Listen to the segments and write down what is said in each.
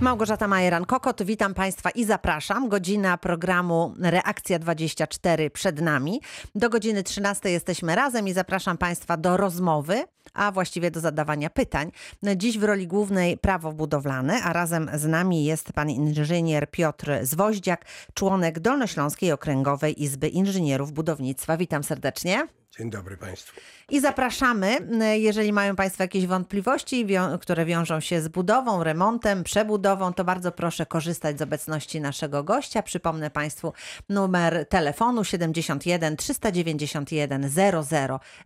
Małgorzata Majeran-Kokot, witam Państwa i zapraszam. Godzina programu Reakcja 24 przed nami. Do godziny 13 jesteśmy razem i zapraszam Państwa do rozmowy, a właściwie do zadawania pytań. Dziś w roli głównej prawo budowlane, a razem z nami jest pan inżynier Piotr Zwoździak, członek Dolnośląskiej Okręgowej Izby Inżynierów Budownictwa. Witam serdecznie. Dzień dobry Państwu. I zapraszamy, jeżeli mają Państwo jakieś wątpliwości, które wiążą się z budową, remontem, przebudową, to bardzo proszę korzystać z obecności naszego gościa. Przypomnę Państwu numer telefonu 71 391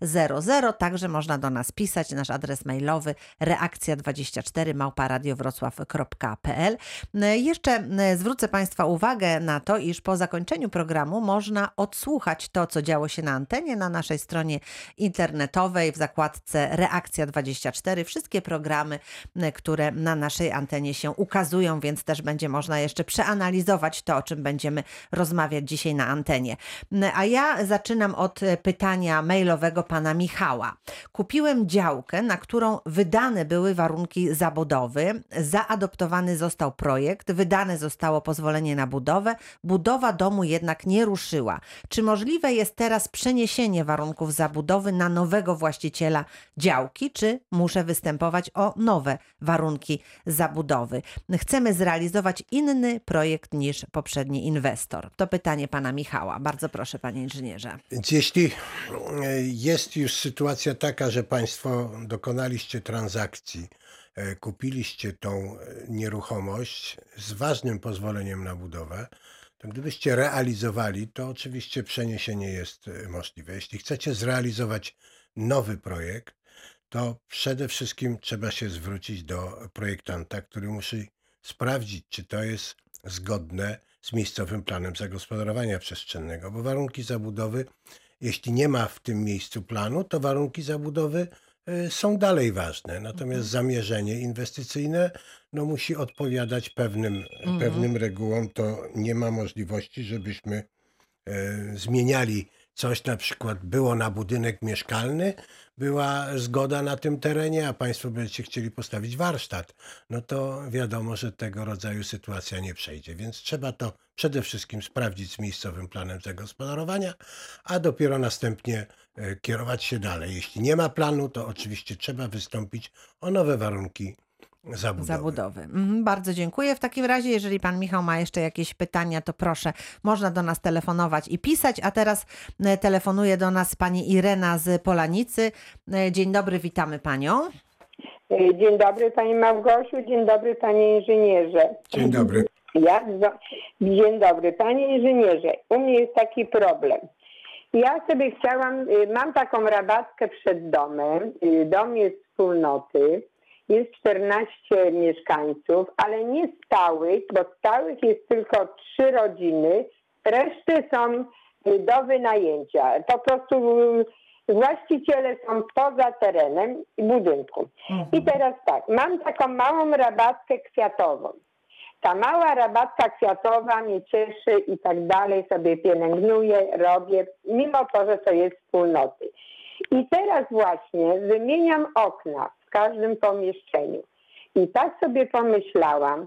0000. Także można do nas pisać. Nasz adres mailowy reakcja24 małparadiowrocław.pl. Jeszcze zwrócę Państwa uwagę na to, iż po zakończeniu programu można odsłuchać to, co działo się na antenie na naszej stronie internetowej w zakładce Reakcja 24 wszystkie programy, które na naszej antenie się ukazują, więc też będzie można jeszcze przeanalizować to, o czym będziemy rozmawiać dzisiaj na antenie. A ja zaczynam od pytania mailowego pana Michała. Kupiłem działkę, na którą wydane były warunki zabudowy, zaadoptowany został projekt, wydane zostało pozwolenie na budowę, budowa domu jednak nie ruszyła. Czy możliwe jest teraz przeniesienie warunków warunków zabudowy na nowego właściciela działki, czy muszę występować o nowe warunki zabudowy. Chcemy zrealizować inny projekt niż poprzedni inwestor. To pytanie pana Michała. Bardzo proszę, panie inżynierze. Więc jeśli e, jest już sytuacja taka, że państwo dokonaliście transakcji, e, kupiliście tą e, nieruchomość z ważnym pozwoleniem na budowę, to gdybyście realizowali, to oczywiście przeniesienie jest e, możliwe. Jeśli chcecie zrealizować nowy projekt, to przede wszystkim trzeba się zwrócić do projektanta, który musi sprawdzić, czy to jest zgodne z miejscowym planem zagospodarowania przestrzennego, bo warunki zabudowy, jeśli nie ma w tym miejscu planu, to warunki zabudowy Y, są dalej ważne. Natomiast mhm. zamierzenie inwestycyjne no, musi odpowiadać pewnym, mhm. pewnym regułom. To nie ma możliwości, żebyśmy e, zmieniali coś, na przykład było na budynek mieszkalny, była zgoda na tym terenie, a Państwo będziecie chcieli postawić warsztat, no to wiadomo, że tego rodzaju sytuacja nie przejdzie. Więc trzeba to przede wszystkim sprawdzić z miejscowym planem zagospodarowania, a dopiero następnie e, kierować się dalej. Jeśli nie ma planu, to oczywiście trzeba wystąpić o nowe warunki Zabudowy. Zabudowy. Mhm, bardzo dziękuję. W takim razie, jeżeli pan Michał ma jeszcze jakieś pytania, to proszę, można do nas telefonować i pisać. A teraz e, telefonuje do nas pani Irena z Polanicy. E, dzień dobry, witamy panią. E, dzień dobry pani Małgosiu, dzień dobry panie inżynierze. Dzień dobry. Ja, dzień dobry panie inżynierze. U mnie jest taki problem. Ja sobie chciałam, mam taką rabatkę przed domem. Dom jest wspólnoty jest 14 mieszkańców, ale nie stałych, bo stałych jest tylko trzy rodziny, reszty są do wynajęcia. Po prostu y, właściciele są poza terenem budynku. Mhm. I teraz tak, mam taką małą rabatkę kwiatową. Ta mała rabatka kwiatowa mnie cieszy i tak dalej, sobie pielęgnuję, robię, mimo to, że to jest wspólnoty. I teraz właśnie wymieniam okna w każdym pomieszczeniu. I tak sobie pomyślałam,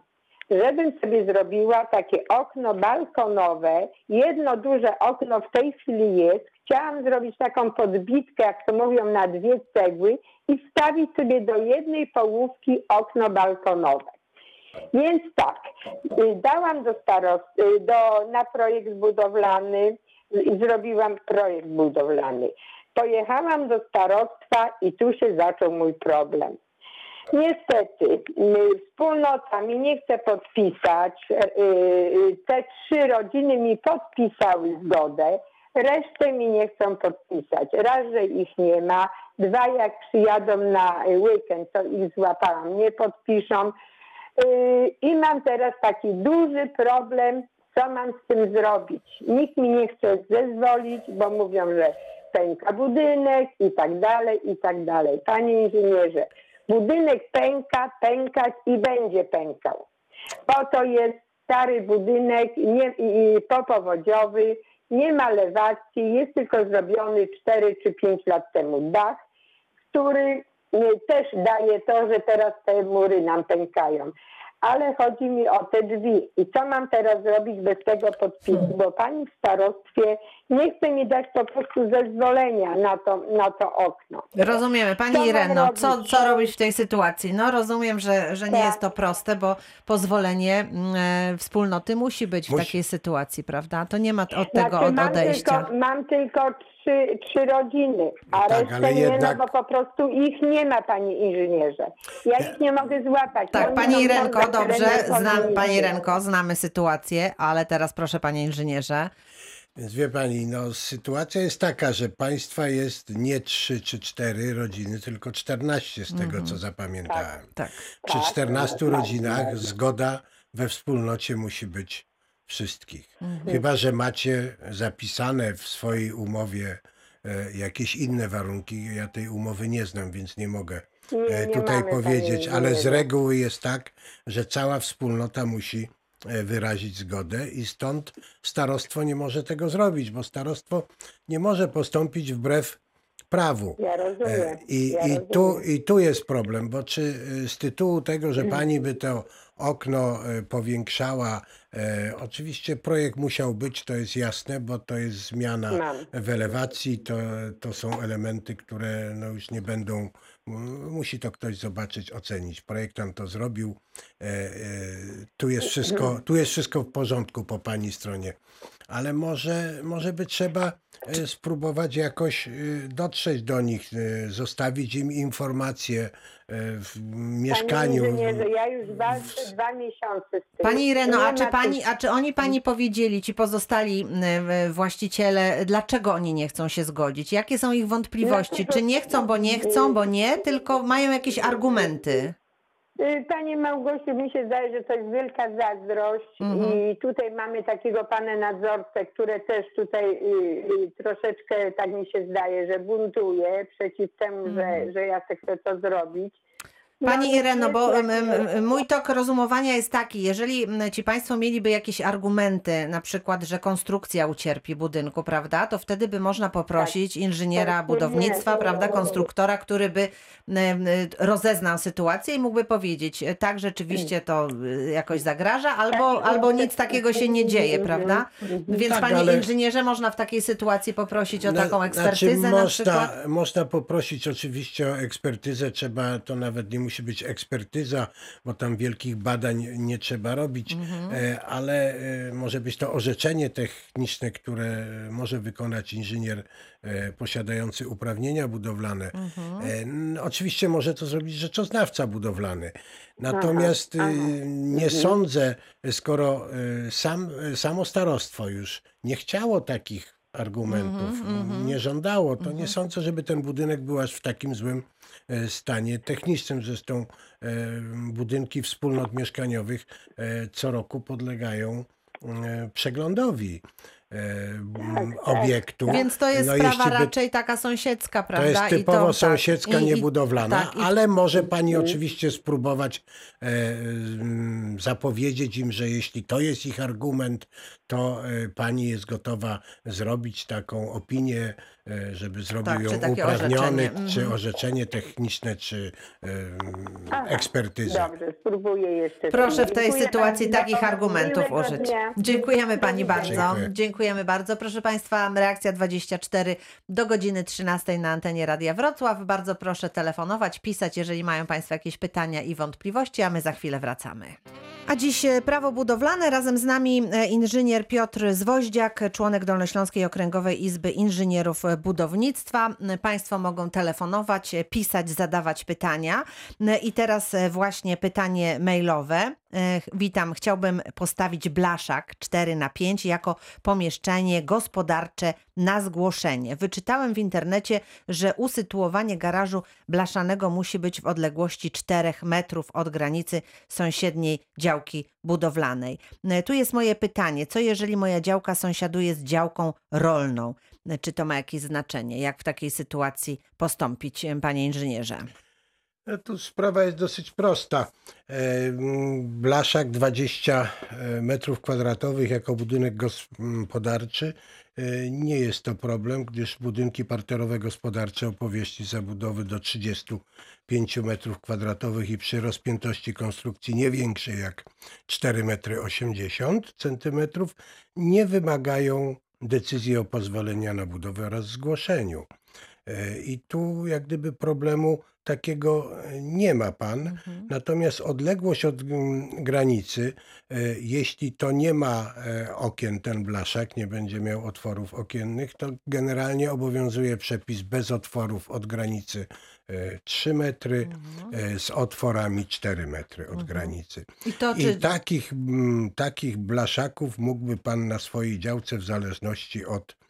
żebym sobie zrobiła takie okno balkonowe. Jedno duże okno w tej chwili jest. Chciałam zrobić taką podbitkę, jak to mówią, na dwie cegły i wstawić sobie do jednej połówki okno balkonowe. Więc tak, y, dałam do starosty, do, na projekt budowlany i zrobiłam projekt budowlany. Pojechałam do starostwa i tu się zaczął mój problem. Niestety, wspólnota mi nie chce podpisać. E, e, te trzy rodziny mi podpisały zgodę, resztę mi nie chcą podpisać. Raz, że ich nie ma, dwa, jak przyjadą na weekend, to ich złapałam, nie podpiszą. E, I mam teraz taki duży problem, co mam z tym zrobić. Nikt mi nie chce zezwolić, bo mówią, że pęka budynek i tak dalej, i tak dalej. Panie inżynierze, budynek pęka, pękać i będzie pękał. Po to jest stary budynek nie, i, popowodziowy, nie ma lewacji, jest tylko zrobiony 4 czy 5 lat temu dach, który też daje to, że teraz te mury nam pękają. Ale chodzi mi o te drzwi. I co mam teraz zrobić bez tego podpisu? Bo pani w starostwie nie chce mi dać po prostu zezwolenia na to, na to okno. Rozumiemy. Co Pani mam Ireno, robić? co, co robić w tej sytuacji? No rozumiem, że, że nie Tak. jest to proste, bo pozwolenie mm, e, wspólnoty musi być w Musi. takiej sytuacji, prawda? To nie ma od tego Znaczy, od mam, odejścia. tylko, mam tylko trzy, trzy rodziny, a Tak, resztę ale nie, jednak- no bo po prostu ich nie ma, panie inżynierze. Ja ich nie mogę złapać. Tak, Oni pani za dobrze, znam, pani Irenko, znamy sytuację, ale teraz proszę panie inżynierze. Więc wie pani, no sytuacja jest taka, że państwa jest nie 3 czy 4 rodziny, tylko 14 z tego, co zapamiętałem. Tak. Przy Tak, 14 tak, rodzinach tak. zgoda we wspólnocie musi być wszystkich. Mhm. Chyba, że macie zapisane w swojej umowie e, jakieś inne warunki. Ja tej umowy nie znam, więc nie mogę Nie, e, nie tutaj powiedzieć, ale z reguły jest tak, że cała wspólnota musi e, wyrazić zgodę i stąd starostwo nie może tego zrobić, bo starostwo nie może postąpić wbrew prawu. Ja rozumiem. E, I, ja i, rozumiem. tu, I tu jest problem, bo czy y, z tytułu tego, że pani by to okno y, powiększała, e, oczywiście projekt musiał być, to jest jasne, bo to jest zmiana Mam. w elewacji, to, to są elementy, które no już nie będą, musi to ktoś zobaczyć, ocenić. Projektant to zrobił, e, e, tu jest wszystko, tu jest wszystko w porządku po pani stronie. Ale może, może by trzeba e, spróbować jakoś e, dotrzeć do nich, e, zostawić im informacje w mieszkaniu. Panie ja już walczę dwa miesiące z tym. Pani Ireno, a czy, pani, a czy oni pani powiedzieli, ci pozostali właściciele, dlaczego oni nie chcą się zgodzić? Jakie są ich wątpliwości? Czy nie chcą, bo nie chcą, bo nie, tylko mają jakieś argumenty? Y, Panie Małgosiu, mi się zdaje, że to jest wielka zazdrość Mhm. i tutaj mamy takiego pana nadzorcę, który też tutaj y, y, troszeczkę, tak mi się zdaje, że buntuje przeciw temu, że, że ja chcę to zrobić. Mhm. Pani Ireno, bo mój tok rozumowania jest taki, jeżeli ci Państwo mieliby jakieś argumenty, na przykład, że konstrukcja ucierpi budynku, prawda, to wtedy by można poprosić inżyniera Tak, budownictwa, prawda, konstruktora, który by rozeznał sytuację i mógłby powiedzieć, e, tak, rzeczywiście to y, jakoś zagraża, albo, albo nic takiego się nie dzieje, prawda? Więc Tak, Panie inżynierze, można w takiej sytuacji poprosić o Na- taką znaczy ekspertyzę na można, przykład? Można poprosić oczywiście o ekspertyzę, trzeba, to nawet nie musi być ekspertyza, bo tam wielkich badań nie trzeba robić, Mhm. e, ale e, może być to orzeczenie techniczne, które może wykonać inżynier e, posiadający uprawnienia budowlane. Mhm. Oczywiście może to zrobić rzeczoznawca budowlany. Natomiast aha. y, nie sądzę, skoro y, sam, samo starostwo już nie chciało takich argumentów, Mhm, nie żądało, to nie sądzę, żeby ten budynek był aż w takim złym stanie technicznym. Zresztą e, budynki wspólnot mieszkaniowych e, co roku podlegają e, przeglądowi e, m, obiektu. Więc to jest No, sprawa by- raczej taka sąsiedzka, to prawda? jest I typowo tak, sąsiedzka, i- i- niebudowlana, tak, i- ale może pani oczywiście spróbować e, zapowiedzieć im, że jeśli to jest ich argument, to e, pani jest gotowa zrobić taką opinię, e, żeby zrobił Tak, czy ją takie uprawniony, orzeczenie, czy mhm. orzeczenie techniczne, czy e, ekspertyzę. Dobrze, spróbuję jeszcze. Proszę w tej Dziękuję sytuacji bardzo. takich argumentów użyć. dnia. Dziękujemy Pani bardzo. Dziękuję. Dziękujemy bardzo. Proszę Państwa, reakcja 24 do godziny 13 na antenie Radia Wrocław. Bardzo proszę telefonować, pisać, jeżeli mają Państwo jakieś pytania i wątpliwości, a my za chwilę wracamy. A dziś e, prawo budowlane. Razem z nami e, inżynier Piotr Zwoździak, członek Dolnośląskiej Okręgowej Izby Inżynierów e, Budownictwa. Państwo mogą telefonować, pisać, zadawać pytania. I teraz właśnie pytanie mailowe. Witam, chciałbym postawić blaszak 4 na 5 jako pomieszczenie gospodarcze na zgłoszenie. Wyczytałem w internecie, że usytuowanie garażu blaszanego musi być w odległości 4 metrów od granicy sąsiedniej działki budowlanej. E, Tu jest moje pytanie, co jeżeli moja działka sąsiaduje z działką rolną? E, Czy to ma jakieś znaczenie? Jak w takiej sytuacji postąpić, e, panie inżynierze? Tu sprawa jest dosyć prosta. Blaszak 20 metrów kwadratowych jako budynek gospodarczy nie jest to problem, gdyż budynki parterowe gospodarcze o powierzchni zabudowy do 35 metrów kwadratowych i przy rozpiętości konstrukcji nie większej jak 4 metry 80 centymetrów nie wymagają decyzji o pozwolenia na budowę oraz zgłoszeniu. E, I tu jak gdyby problemu takiego e, nie ma pan. Mhm. Natomiast odległość od mm, granicy, e, jeśli to nie ma e, okien, ten blaszak nie będzie miał otworów okiennych, to generalnie obowiązuje przepis bez otworów od granicy e, 3 metry, Mhm. z otworami 4 metry od granicy. I to I czy... takich, mm, takich blaszaków mógłby pan na swojej działce w zależności od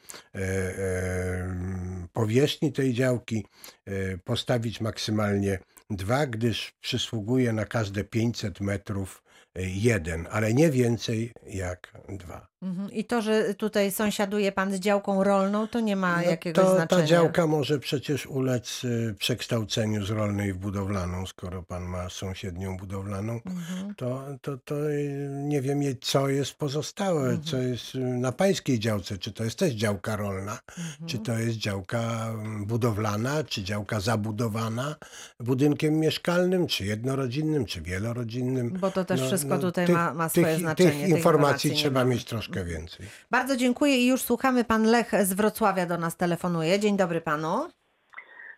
powierzchni tej działki e, postawić maksymalnie dwa, gdyż przysługuje na każde 500 metrów e, jeden, ale nie więcej jak dwa. Mhm. I to, że tutaj sąsiaduje pan z działką rolną, to nie ma No jakiegoś to, znaczenia. ta działka może przecież ulec e, przekształceniu z rolnej w budowlaną, skoro pan ma sąsiednią budowlaną. Mhm. to, to, to y, nie wiem, co jest pozostałe, Mhm. co jest y, na pańskiej działce. Czy to jest też działka rolna, Mhm. czy to jest działka mm, budowlana, czy działka zabudowana budynkiem mieszkalnym, czy jednorodzinnym, czy wielorodzinnym. Bo to też wszystko tutaj No, tych- ma, ma swoje tych, znaczenie. Tych informacji nie trzeba mamy. mieć troszkę więcej. Bardzo dziękuję i już słuchamy. Pan Lech z Wrocławia do nas telefonuje. Dzień dobry panu.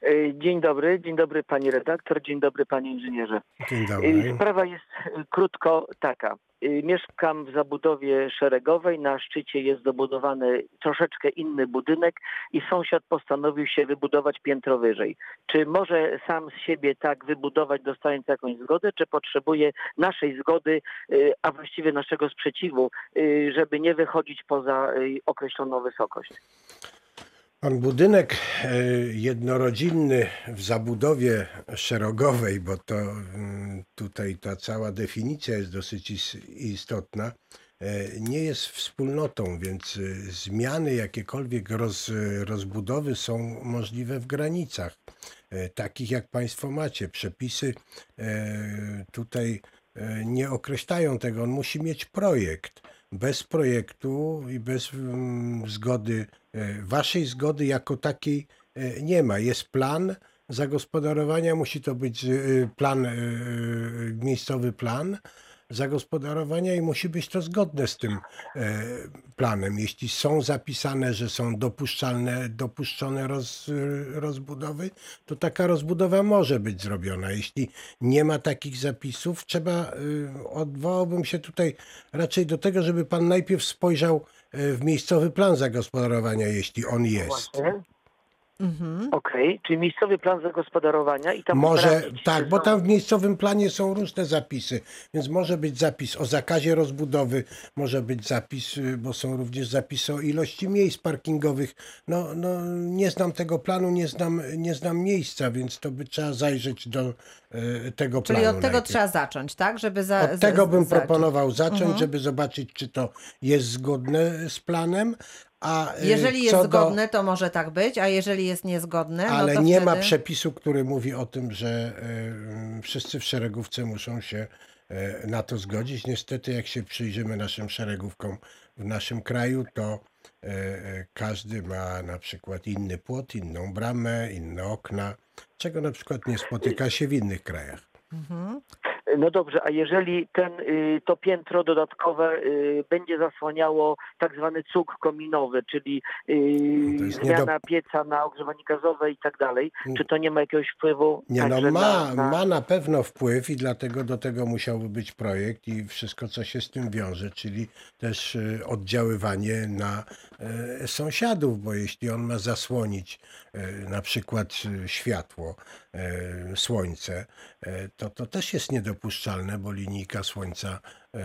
E, Dzień dobry, dzień dobry pani redaktor, dzień dobry panie inżynierze. Dzień E, dobry. Sprawa jest e, krótko taka. Mieszkam w zabudowie szeregowej, na szczycie jest dobudowany troszeczkę inny budynek i sąsiad postanowił się wybudować piętro wyżej. Czy może sam z siebie tak wybudować, dostając jakąś zgodę, czy potrzebuje naszej zgody, a właściwie naszego sprzeciwu, żeby nie wychodzić poza określoną wysokość? Pan budynek e, jednorodzinny w zabudowie szerogowej, bo to mm, tutaj ta cała definicja jest dosyć is- istotna, e, nie jest wspólnotą, więc e, zmiany jakiekolwiek roz, rozbudowy są możliwe w granicach, takich jak Państwo macie. Przepisy tutaj nie określają tego. On musi mieć projekt. Bez projektu i bez mm, zgody, e, waszej zgody jako takiej e, nie ma. Jest plan zagospodarowania, musi to być e, plan, miejscowy plan zagospodarowania i musi być to zgodne z tym e, planem. Jeśli są zapisane, że są dopuszczalne, dopuszczone roz, rozbudowy, to taka rozbudowa może być zrobiona. Jeśli nie ma takich zapisów, trzeba, y, odwołałbym się tutaj raczej do tego, żeby pan najpierw spojrzał y, w miejscowy plan zagospodarowania, jeśli on jest. Właśnie. Mhm. Okej, czyli miejscowy plan zagospodarowania i tam Może tak, bo tam w miejscowym planie są różne zapisy, więc może być zapis o zakazie rozbudowy, może być zapis, y, bo są również zapisy o ilości miejsc parkingowych. No, no nie znam tego planu, nie znam, nie znam miejsca, więc to by trzeba zajrzeć do y, tego Czyli planu. od tego najpierw. trzeba zacząć, tak? Żeby za, Od tego bym zacząć. proponował zacząć, Mhm. żeby zobaczyć, czy to jest zgodne z planem. A y, Jeżeli jest co do- zgodne, to może tak być, a jeżeli jest niezgodne, ale no to nie wtedy... ma przepisu, który mówi o tym, że y, wszyscy w szeregówce muszą się y, na to zgodzić. Niestety, jak się przyjrzymy naszym szeregówkom w naszym kraju, to y, y, każdy ma na przykład inny płot, inną bramę, inne okna, czego na przykład nie spotyka się w innych krajach. Mhm. No dobrze, a jeżeli ten, y, to piętro dodatkowe y, będzie zasłaniało tak zwany cuk kominowy, czyli y, No nie do- zmiana pieca na ogrzewanie gazowe i tak dalej, Mm. czy to nie ma jakiegoś wpływu Nie, no ma, na, na... ma na pewno wpływ i dlatego do tego musiałby być projekt i wszystko, co się z tym wiąże, czyli też oddziaływanie na e, sąsiadów, bo jeśli on ma zasłonić e, na przykład światło, e, słońce, to to też jest niedopuszczalne, bo linijka słońca e,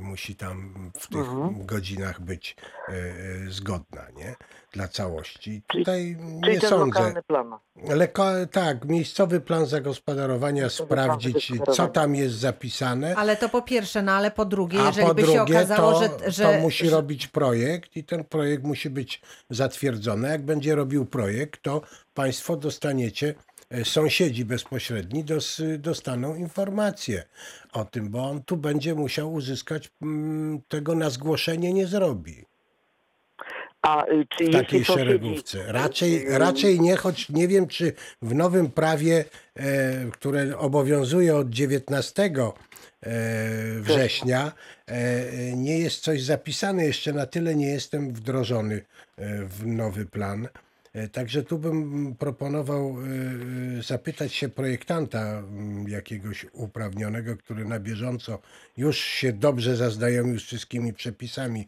musi tam w tych Mhm. godzinach być e, e, zgodna, nie? Dla całości. Czyli- Tutaj Czyli nie sądzę. lokalny plan. Ale ko- tak, miejscowy plan zagospodarowania, Miejscowy plan sprawdzić, co tam jest zapisane. Ale to po pierwsze, no ale po drugie, A jeżeli po by się drugie, okazało, to, że, że to musi robić projekt i ten projekt musi być zatwierdzony. Jak będzie robił projekt, to Państwo dostaniecie sąsiedzi bezpośredni dos, dostaną informację o tym, bo on tu będzie musiał uzyskać, mm, tego na zgłoszenie nie zrobi A y, czy w takiej sąsiedzi- szeregówce. Raczej, raczej nie, choć nie wiem, czy w nowym prawie, e, które obowiązuje od 19 e, września, e, nie jest coś zapisane. Jeszcze na tyle nie jestem wdrożony e, w nowy plan. E, Także tu bym proponował e, zapytać się projektanta m, jakiegoś uprawnionego, który na bieżąco już się dobrze zaznajomił z wszystkimi przepisami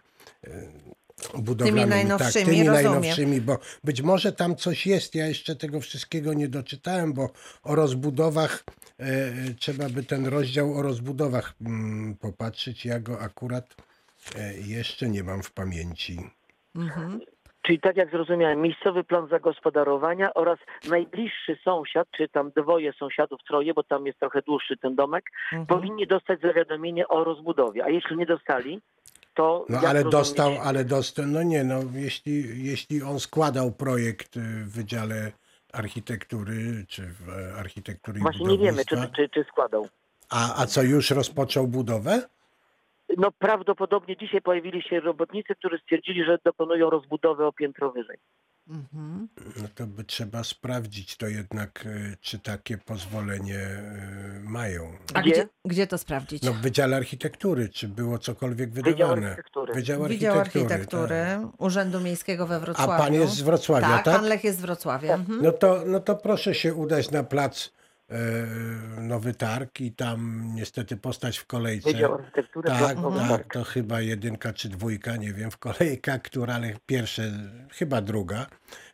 budowlanymi. najnowszymi, tak, tymi rozumiem. najnowszymi, bo być może tam coś jest. Ja jeszcze tego wszystkiego nie doczytałem, bo o rozbudowach e, e, trzeba by ten rozdział o rozbudowach mm, popatrzeć. Ja go akurat e, jeszcze nie mam w pamięci. Czyli tak jak zrozumiałem, miejscowy plan zagospodarowania oraz najbliższy sąsiad, czy tam dwoje sąsiadów, troje, bo tam jest trochę dłuższy ten domek, Mhm. powinni dostać zawiadomienie o rozbudowie. A jeśli nie dostali, to. No ale rozumieć- dostał, ale dostał, no nie, no jeśli, jeśli on składał projekt y, w Wydziale Architektury, czy w Architektury i Właśnie nie wiemy, czy, czy, czy składał. a, a co, już rozpoczął budowę? No prawdopodobnie dzisiaj pojawili się robotnicy, którzy stwierdzili, że dokonują rozbudowy o piętro wyżej. Mhm. No to by trzeba sprawdzić to jednak, y, czy takie pozwolenie y, mają. A Gdzie? gdzie, to sprawdzić? No w Wydziale Architektury, czy było cokolwiek Wydział wydawane? Architektury. Wydział Wydział Architektury. Architektury tak. Urzędu Miejskiego we Wrocławiu. A pan jest z Wrocławia, tak? tak? pan Lech jest z Wrocławia. Mhm. No to, no to proszę się udać na plac e, Nowy Targ i tam niestety postać w kolejce. Tak, tak, to chyba jedynka czy dwójka, nie wiem, w kolejka, która, ale pierwsze, chyba druga.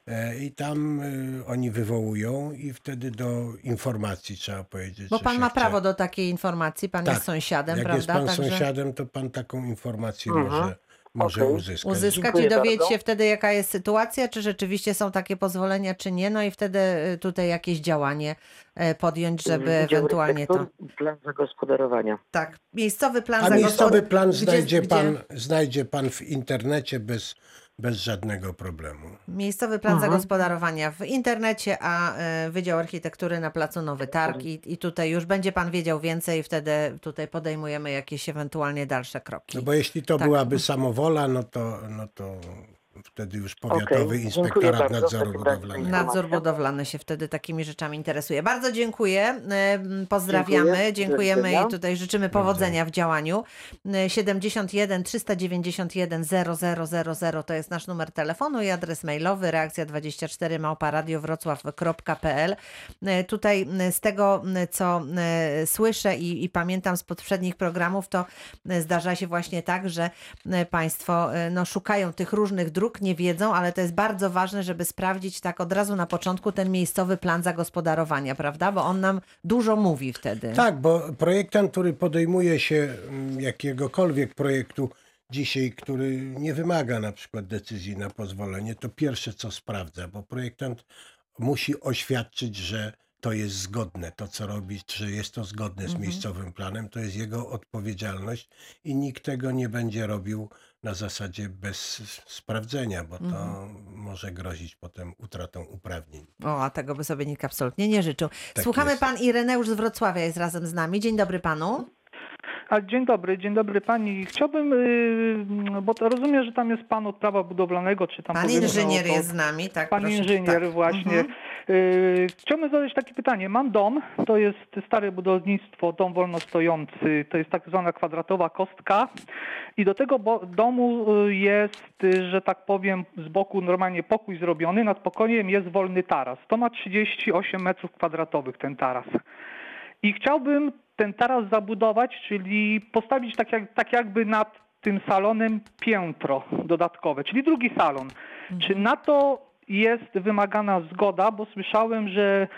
E, I tam e, oni wywołują i wtedy do informacji trzeba powiedzieć. Bo pan ma chce. prawo do takiej informacji, pan Tak. jest sąsiadem, Jak prawda? jest pan Także sąsiadem, to pan taką informację Mhm. może, może Okej. uzyskać. uzyskać Dziękuję i dowiedzieć bardzo. się wtedy, jaka jest sytuacja, czy rzeczywiście są takie pozwolenia, czy nie, no i wtedy y, tutaj jakieś działanie e, podjąć, żeby Wydział ewentualnie to... Plan zagospodarowania. Tak, miejscowy plan A miejscowy plan Gdzie- znajdzie, gdzie- pan, znajdzie pan w internecie bez, bez żadnego problemu. Miejscowy plan Mhm. zagospodarowania w internecie, a e, Wydział Architektury na Placu Nowy Targ i, i tutaj już będzie pan wiedział więcej i wtedy tutaj podejmujemy jakieś ewentualnie dalsze kroki. No bo jeśli to Tak. byłaby samowola, no to, no to wtedy już Powiatowy dziękuję Inspektorat. Nadzoru Budowlanego. Nadzór budowlany się wtedy takimi rzeczami interesuje. Bardzo dziękuję. Pozdrawiamy. Dziękuję. Dziękujemy i tutaj życzymy powodzenia w działaniu. E, 71 391 0000 to jest nasz numer telefonu i adres mailowy reakcja 24 małpa radiowrocław.pl. E, Tutaj z tego, co słyszę i, i pamiętam z poprzednich programów, to zdarza się właśnie tak, że Państwo e, no, szukają tych różnych dróg, nie wiedzą, ale to jest bardzo ważne, żeby sprawdzić tak od razu na początku ten miejscowy plan zagospodarowania, prawda? Bo on nam dużo mówi wtedy. Tak, bo projektant, który podejmuje się mm, jakiegokolwiek projektu dzisiaj, który nie wymaga na przykład decyzji na pozwolenie, to pierwsze co sprawdza, bo projektant musi oświadczyć, że to jest zgodne, to co robi, że jest to zgodne z miejscowym planem, to jest jego odpowiedzialność i nikt tego nie będzie robił na zasadzie bez sprawdzenia, bo to może grozić potem utratą uprawnień. O, a tego by sobie nikt absolutnie nie życzył. Tak Słuchamy jest. pan Ireneusz z Wrocławia jest razem z nami. Dzień dobry panu. A dzień dobry, dzień dobry pani. Chciałbym, yy, bo to rozumiem, że tam jest pan od prawa budowlanego, czy tam Pan inżynier o jest z nami, tak? Pan proszę. inżynier tak. właśnie. Mhm. Yy, chciałbym zadać takie pytanie. Mam dom, to jest stare budownictwo, dom wolnostojący, to jest tak zwana kwadratowa kostka i do tego domu y, jest, y, że tak powiem, z boku normalnie pokój zrobiony, nad pokojem jest wolny taras. To ma 38 metrów kwadratowych ten taras. I chciałbym ten taras zabudować, czyli postawić tak, jak, tak jakby nad tym salonem piętro dodatkowe, czyli drugi salon. Czy na to jest wymagana zgoda? Bo słyszałem, że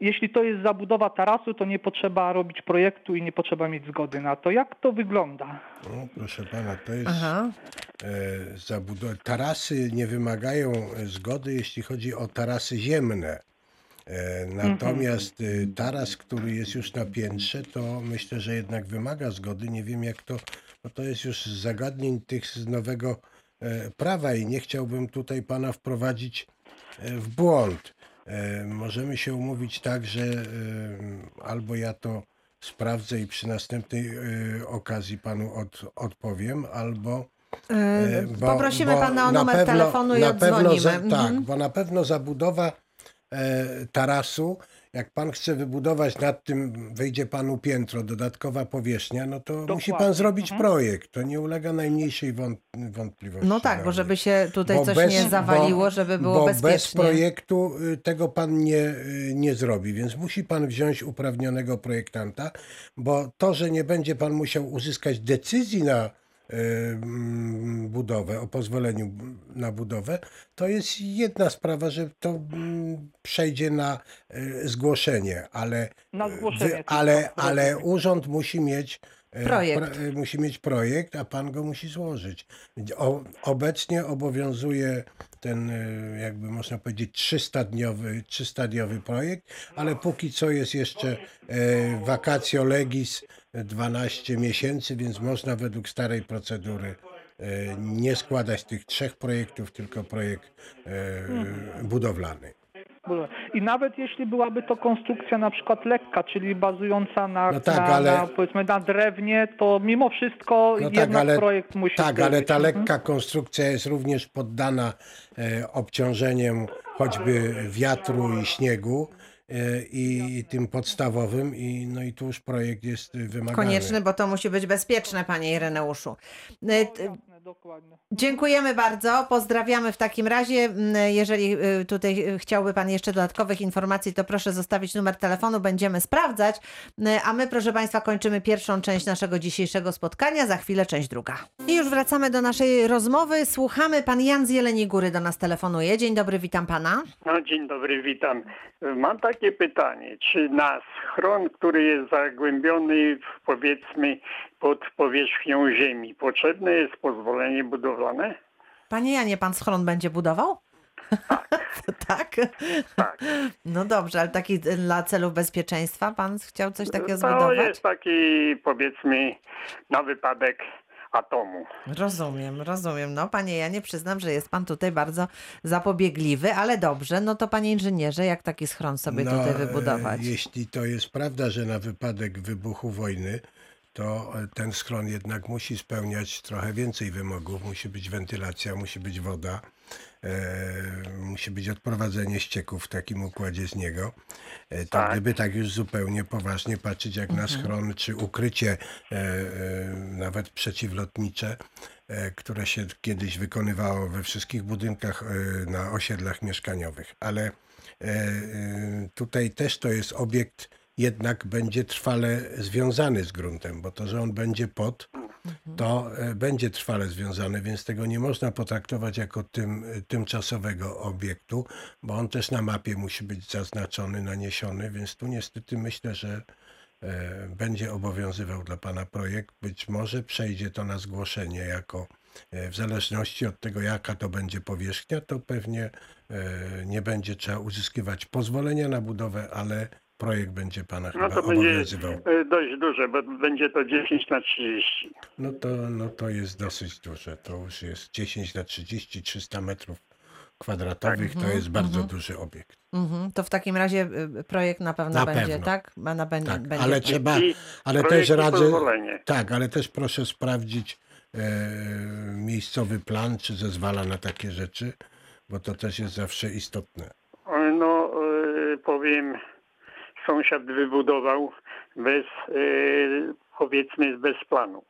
jeśli to jest zabudowa tarasu, to nie potrzeba robić projektu i nie potrzeba mieć zgody na to. Jak to wygląda? No, proszę pana, to jest Aha. e, zabudowa. Tarasy nie wymagają e, zgody, jeśli chodzi o tarasy ziemne. E, natomiast taras, który jest już na piętrze, to myślę, że jednak wymaga zgody. Nie wiem jak to, bo to jest już z zagadnień tych z nowego e, prawa i nie chciałbym tutaj pana wprowadzić w błąd. e, możemy się umówić tak, że e, albo ja to sprawdzę i przy następnej e, okazji panu od, odpowiem, albo E, E, bo- Poprosimy bo pana o numer pewno- telefonu i na pewno odzwonimy. za- Mhm. Tak, bo na pewno zabudowa e, tarasu, jak pan chce wybudować nad tym, wyjdzie panu piętro, dodatkowa powierzchnia, no to musi pan Dokładnie, zrobić mhm. projekt. To nie ulega najmniejszej wąt- wątpliwości. No tak, bo żeby się tutaj Bo coś bez- nie zawaliło, bo- żeby było bo bez bezpiecznie. projektu y, tego pan nie, y, nie zrobi, więc musi pan wziąć uprawnionego projektanta, bo to, że nie będzie pan musiał uzyskać decyzji na budowę, o pozwoleniu na budowę, to jest jedna sprawa, że to mm, przejdzie na y, zgłoszenie, ale, Na zgłoszenie wy, ale, ale urząd musi mieć e, Projekt. pro- e, musi mieć projekt, a pan go musi złożyć. O, obecnie obowiązuje ten, e, jakby można powiedzieć, 300-dniowy, 300-dniowy projekt, ale póki co jest jeszcze e, vacatio legis 12 miesięcy, więc można według starej procedury e, nie składać tych trzech projektów, tylko projekt e, budowlany. I nawet jeśli byłaby to konstrukcja na przykład lekka, czyli bazująca na, No tak, na, ale- na powiedzmy na drewnie, to mimo wszystko No tak, ale, projekt musi tak, ale ta Mhm. lekka konstrukcja jest również poddana e, obciążeniem choćby wiatru i śniegu e, i, i tym podstawowym i no i tu już projekt jest wymagany. Konieczny, bo to musi być bezpieczne, panie Ireneuszu. Dokładnie. Dziękujemy bardzo, pozdrawiamy w takim razie. Mm, Jeżeli y, tutaj y, chciałby Pan jeszcze dodatkowych informacji, to proszę zostawić numer telefonu, będziemy sprawdzać. Y, A my, proszę Państwa, kończymy pierwszą część naszego dzisiejszego spotkania, za chwilę część druga. I już wracamy do naszej rozmowy. Słuchamy, Pan Jan z Jeleniej Góry do nas telefonuje. Dzień dobry, witam Pana. No, dzień dobry, witam. Mam takie pytanie, czy na schron, który jest zagłębiony w, powiedzmy pod powierzchnią ziemi, potrzebne jest pozwolenie budowlane? Panie Janie, Pan schron będzie budował? tak? Tak. No dobrze, ale taki y, dla celów bezpieczeństwa Pan chciał coś takiego To zbudować? jest taki, powiedzmy, na wypadek atomu. Rozumiem, rozumiem. No, panie Janie, przyznam, że jest pan tutaj bardzo zapobiegliwy, ale dobrze. No to panie inżynierze, jak taki schron sobie tutaj e, wybudować? Jeśli to jest prawda, że na wypadek wybuchu wojny, to e, ten schron jednak musi spełniać trochę więcej wymogów. Musi być wentylacja, musi być woda, e, musi być odprowadzenie ścieków w takim układzie z niego. E, to Tak. gdyby tak już zupełnie poważnie patrzeć jak na schron, czy ukrycie e, e, nawet przeciwlotnicze, e, które się kiedyś wykonywało we wszystkich budynkach na osiedlach mieszkaniowych. Ale tutaj też to jest obiekt jednak będzie trwale związany z gruntem, bo to, że on będzie pod, to e, będzie trwale związany, więc tego nie można potraktować jako tym, e, tymczasowego obiektu, bo on też na mapie musi być zaznaczony, naniesiony, więc tu niestety myślę, że e, będzie obowiązywał dla Pana projekt. Być może przejdzie to na zgłoszenie jako w zależności od tego, jaka to będzie powierzchnia, to pewnie nie będzie trzeba uzyskiwać pozwolenia na budowę, ale projekt będzie Pana No chyba to będzie obowiązywał. e, dość duże, bo będzie to 10 na 30. No to, no to jest dosyć duże. To już jest 10 na 30, 300 metrów kwadratowych. To jest bardzo duży obiekt. Mhm. To w takim razie y, projekt na pewno Na będzie, pewno. tak? Na, będzie, Tak, będzie ale trzeba, ale też radzę, tak, ale też proszę sprawdzić e, miejscowy plan, czy zezwala na takie rzeczy, bo to też jest zawsze istotne. O, No, e, powiem, sąsiad wybudował bez, e, powiedzmy, bez planu.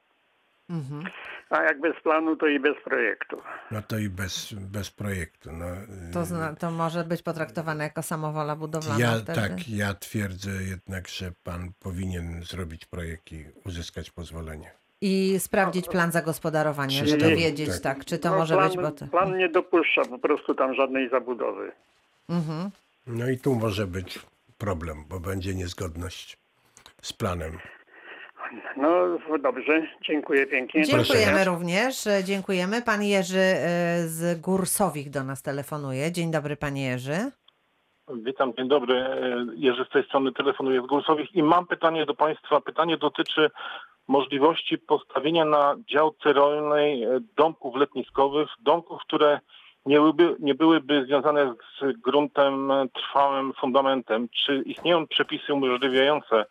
Mhm. A jak bez planu, to i bez projektu. No to i bez, bez projektu. No, To, zna, to może być potraktowane jako samowola budowlana ja, wtedy? tak, ja twierdzę jednak, że pan powinien zrobić projekt i uzyskać pozwolenie. I sprawdzić plan zagospodarowania, Wszystko, żeby wiedzieć, tak. tak, czy to No, może plan, być, bo to... plan nie dopuszcza po prostu tam żadnej zabudowy. Mhm. No i tu może być problem, bo będzie niezgodność z planem. No dobrze, dziękuję pięknie. Dziękujemy bardzo. również. Dziękujemy. Pan Jerzy e, z Górsowich do nas telefonuje. Dzień dobry, panie Jerzy. Witam, dzień dobry. E, Jerzy z tej strony telefonuję z Górsowych i mam pytanie do Państwa. Pytanie dotyczy możliwości postawienia na działce rolnej e, domków letniskowych, domków, które nie byłyby, nie byłyby związane z gruntem trwałym fundamentem. Czy istnieją przepisy umożliwiające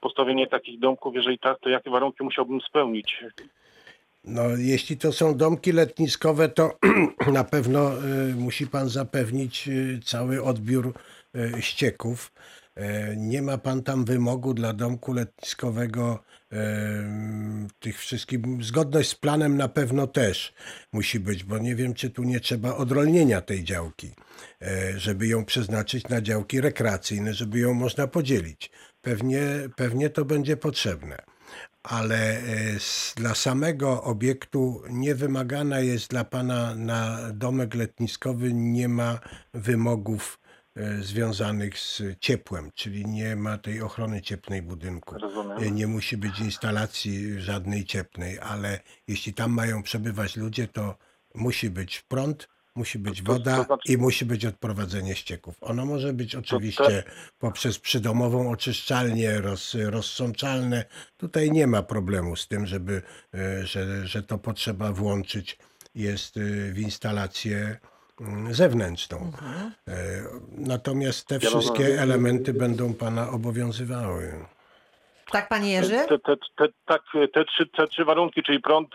postawienie takich domków? Jeżeli tak, to jakie warunki musiałbym spełnić? No, jeśli to są domki letniskowe, to na pewno y, musi pan zapewnić y, cały odbiór y, ścieków. Nie ma pan tam wymogu dla domku letniskowego tych wszystkich. Zgodność z planem na pewno też musi być, bo nie wiem, czy tu nie trzeba odrolnienia tej działki, e, żeby ją przeznaczyć na działki rekreacyjne, żeby ją można podzielić. Pewnie, pewnie to będzie potrzebne ale e, dla samego obiektu nie wymagana jest dla pana na domek letniskowy, nie ma wymogów związanych z ciepłem, czyli nie ma tej ochrony cieplnej budynku. Rozumiem. E, Nie musi być instalacji żadnej cieplnej, ale jeśli tam mają przebywać ludzie, to musi być prąd, musi być To- to woda znaczy- i musi być odprowadzenie ścieków. Ono może być oczywiście poprzez przydomową oczyszczalnię roz, rozsączalne. Tutaj nie ma problemu z tym, żeby, e, że, że to potrzeba włączyć jest e, w instalację zewnętrzną. E, Natomiast te wszystkie elementy będą pana obowiązywały. Tak, panie Jerzy? Te, te, te, tak, te, trzy, te trzy warunki, czyli prąd,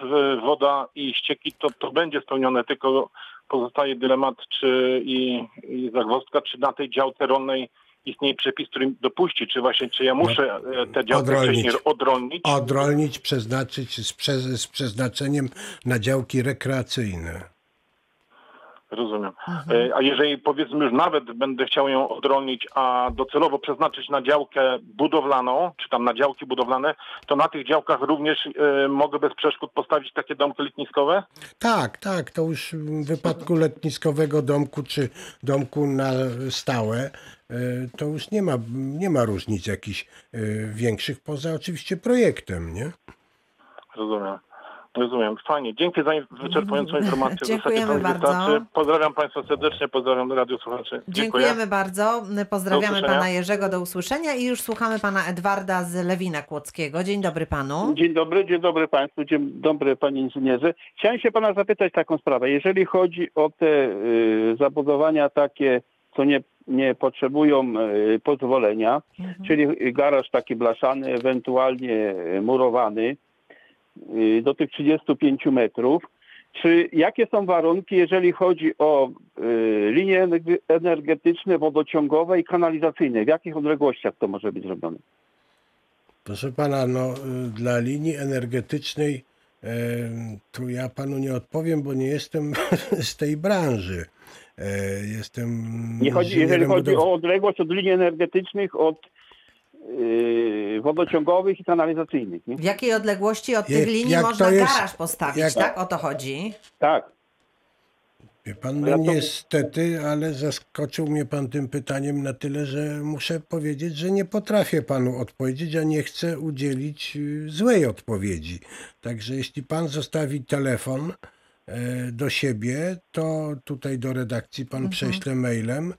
woda i ścieki, to, to będzie spełnione, tylko pozostaje dylemat czy i, i zagwozdka, czy na tej działce rolnej istnieje przepis, który dopuści, czy właśnie, czy ja muszę e, tę działkę odrolnić. wcześniej odrolnić. Odrolnić, przeznaczyć z, prze, z przeznaczeniem na działki rekreacyjne. Rozumiem. E, A jeżeli powiedzmy już nawet będę chciał ją odrolnić, a docelowo przeznaczyć na działkę budowlaną, czy tam na działki budowlane, to na tych działkach również e, mogę bez przeszkód postawić takie domki letniskowe? Tak, tak, to już w wypadku letniskowego domku czy domku na stałe, e, to już nie ma, nie ma różnic jakichś e, większych, poza oczywiście projektem, nie? Rozumiem. Rozumiem. Fajnie. Dzięki za wyczerpującą informację. Dziękujemy bardzo. wystarczy. Pozdrawiam Państwa serdecznie, pozdrawiam radiosłuchaczy. Dziękujemy bardzo. Pozdrawiamy pana Jerzego, do usłyszenia i już słuchamy pana Edwarda z Lewina Kłodzkiego. Dzień dobry panu. Dzień dobry, dzień dobry Państwu, dzień dobry Panie Inżynierze. Chciałem się Pana zapytać taką sprawę. Jeżeli chodzi o te y, zabudowania takie, co nie, nie potrzebują y, pozwolenia, czyli garaż taki blaszany, ewentualnie y, murowany y, do tych 35 metrów, czy jakie są warunki, jeżeli chodzi o y, linie energe- energetyczne, wodociągowe i kanalizacyjne? W jakich odległościach to może być zrobione? Proszę pana, no y, dla linii energetycznej tu ja panu nie odpowiem, bo nie jestem z tej branży. Jestem Nie chodzi, jeżeli chodzi budow- o odległość od linii energetycznych, od wodociągowych i kanalizacyjnych. Nie? W jakiej odległości od Jak- tych linii jak można jest- garaż postawić, jak- tak? O to chodzi. Tak. Wie pan, Ja no to- niestety, ale zaskoczył mnie pan tym pytaniem na tyle, że muszę powiedzieć, że nie potrafię panu odpowiedzieć, a nie chcę udzielić y, złej odpowiedzi. Także jeśli pan zostawi telefon e, do siebie, to tutaj do redakcji pan prześle mailem,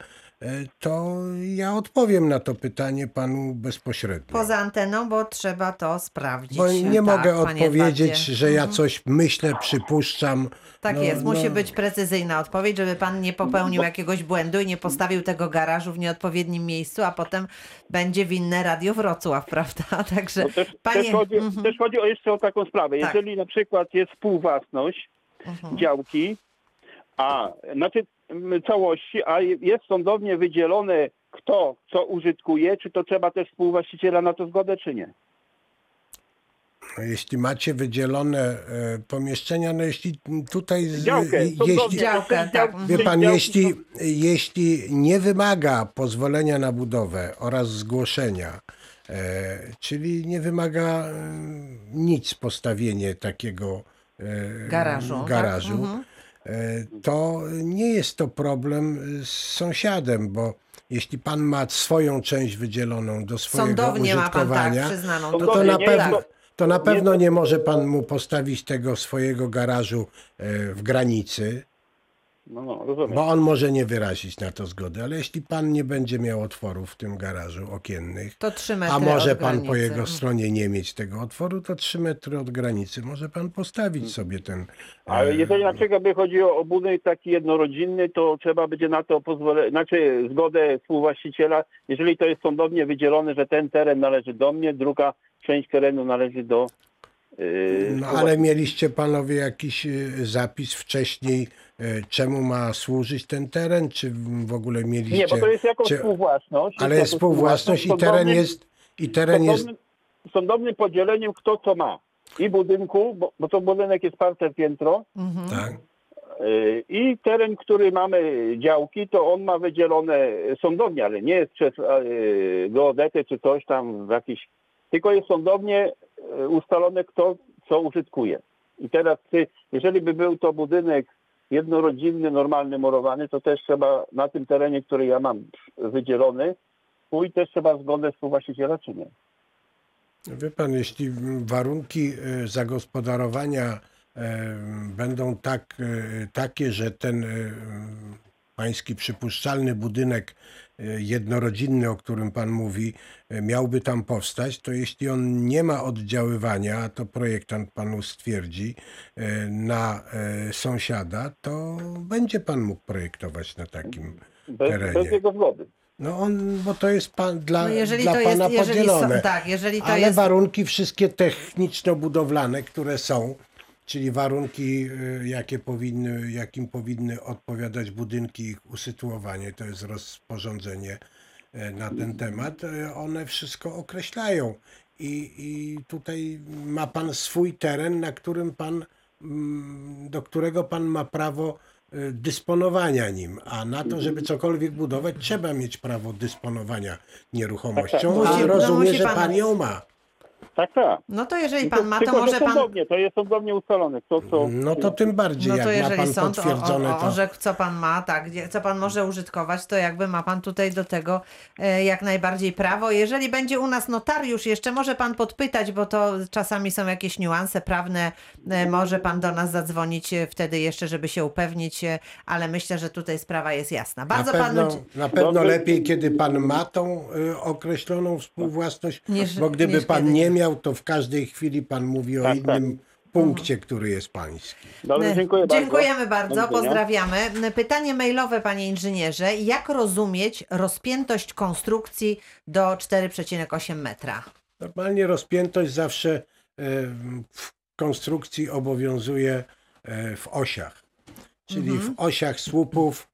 to ja odpowiem na to pytanie panu bezpośrednio. Poza anteną, bo trzeba to sprawdzić. Bo nie tak, mogę odpowiedzieć, że ja Mhm. coś myślę, przypuszczam. Tak No, jest, musi no. być precyzyjna odpowiedź, żeby pan nie popełnił jakiegoś błędu i nie postawił tego garażu w nieodpowiednim miejscu, a potem będzie winne Radio Wrocław, prawda? Także, No też, panie... też, chodzi, Mhm. też chodzi o jeszcze o taką sprawę. Tak. Jeżeli na przykład jest współwłasność Mhm. działki, a znaczy całości, a jest sądownie wydzielone kto co użytkuje, czy to trzeba też współwłaściciela na to zgodę, czy nie? No, Jeśli macie wydzielone e, pomieszczenia, no jeśli tutaj, z- Działkę, jeśli. Działkę, tak. działki- wie tej pan, działki jeśli, jeśli nie wymaga pozwolenia na budowę oraz zgłoszenia, e, czyli nie wymaga e, nic postawienie takiego e, Garażu, tak? E, to nie jest to problem z sąsiadem, bo jeśli pan ma swoją część wydzieloną do swojego Sądownie ma pan tak użytkowania, przyznaną. to Sądownie na, pewno, to na nie pewno nie może pan mu postawić tego swojego garażu e, w granicy, No, no, rozumiem. Bo on może nie wyrazić na to zgody, ale jeśli pan nie będzie miał otworów w tym garażu okiennych, To trzy metry a może od pan po granicy. jego stronie nie mieć tego otworu, to 3 metry od granicy może pan postawić sobie ten. Ale e, jeżeli na przykład by chodziło o budynek taki jednorodzinny, to trzeba będzie na to pozwolenie, znaczy zgodę współwłaściciela, jeżeli to jest sądownie wydzielone, że ten teren należy do mnie, druga część terenu należy do yy, No ale mieliście panowie jakiś e, zapis wcześniej, czemu ma służyć ten teren, czy w ogóle mieliście... Nie, bo to jest jako czy- współwłasność. Ale jest współwłasność i teren jest... I teren jest... sądownym, podzieleniem kto co ma. I budynku, bo, bo to budynek jest parte piętro, Mhm. Tak. Yy, I teren, który mamy działki, to on ma wydzielone sądownie, ale nie jest przez yy, geodetę czy coś tam w jakiś, tylko jest sądownie ustalone kto co użytkuje. I teraz jeżeli by był to budynek jednorodzinny, normalny, murowany, to też trzeba na tym terenie, który ja mam wydzielony, pójść też trzeba zgodę współwłaściciela czy nie. Wie pan, jeśli warunki e, zagospodarowania e, będą tak, e, takie, że ten pański przypuszczalny budynek jednorodzinny, o którym pan mówi, e, miałby tam powstać, to jeśli on nie ma oddziaływania, a to projektant panu stwierdzi, e, na e, sąsiada, to będzie pan mógł projektować na takim Bez, terenie. bez jego zgody. No on, bo to jest pan, dla, No jeżeli dla to pana jest, jeżeli podzielone. są, tak, jeżeli to Ale jest warunki wszystkie techniczno-budowlane, które są, czyli warunki, y, jakie powinny, jakim powinny odpowiadać budynki, ich usytuowanie, to jest rozporządzenie y, na ten temat, y, one wszystko określają. I, I tutaj ma pan swój teren, na którym pan, mm, do którego pan ma prawo y, dysponowania nim, a na to, żeby cokolwiek budować, trzeba mieć prawo dysponowania nieruchomością, Musi- a no rozumiem, że pan ją ma. Tak, tak. No to jeżeli pan ma, to tylko, może że pan... to jest sądownie ustalone. Kto co... No to tym bardziej, No to jak ma jeżeli pan sąd o- potwierdzone o, orzekł, co pan ma, tak, gdzie, co pan może użytkować, to jakby ma pan tutaj do tego e, jak najbardziej prawo. Jeżeli będzie u nas notariusz, jeszcze może pan podpytać, bo to czasami są jakieś niuanse prawne, e, może pan do nas zadzwonić e, wtedy jeszcze, żeby się upewnić, e, ale myślę, że tutaj sprawa jest jasna. Na Bardzo pewno, panu... na pewno lepiej, kiedy pan ma tą y, określoną współwłasność, Niż- bo gdyby pan kiedy nie nie. Miał, to w każdej chwili pan mówi o Tak, innym punkcie, który jest pański. Dobrze, dziękuję bardzo. Dziękujemy bardzo, pozdrawiamy. Pytanie mailowe, panie inżynierze. Jak rozumieć rozpiętość konstrukcji do 4,8 metra? Normalnie rozpiętość zawsze e, w konstrukcji obowiązuje e, w osiach, czyli Mhm. w osiach słupów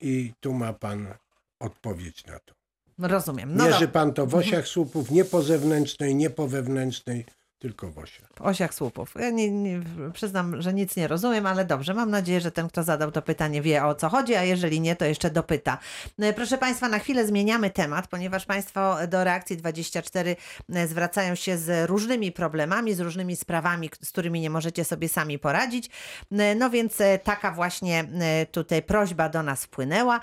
i tu ma pan odpowiedź na to. Rozumiem. No Mierzy pan to w osiach słupów, nie po zewnętrznej, nie po wewnętrznej, tylko w osiach. W osiach słupów. Ja nie, nie, przyznam, że nic nie rozumiem, ale dobrze. Mam nadzieję, że ten, kto zadał to pytanie, wie o co chodzi, a jeżeli nie, to jeszcze dopyta. E, Proszę Państwa, na chwilę zmieniamy temat, ponieważ Państwo do reakcji 24 e, zwracają się z różnymi problemami, z różnymi sprawami, z którymi nie możecie sobie sami poradzić. E, No więc e, taka właśnie tutaj prośba do nas wpłynęła.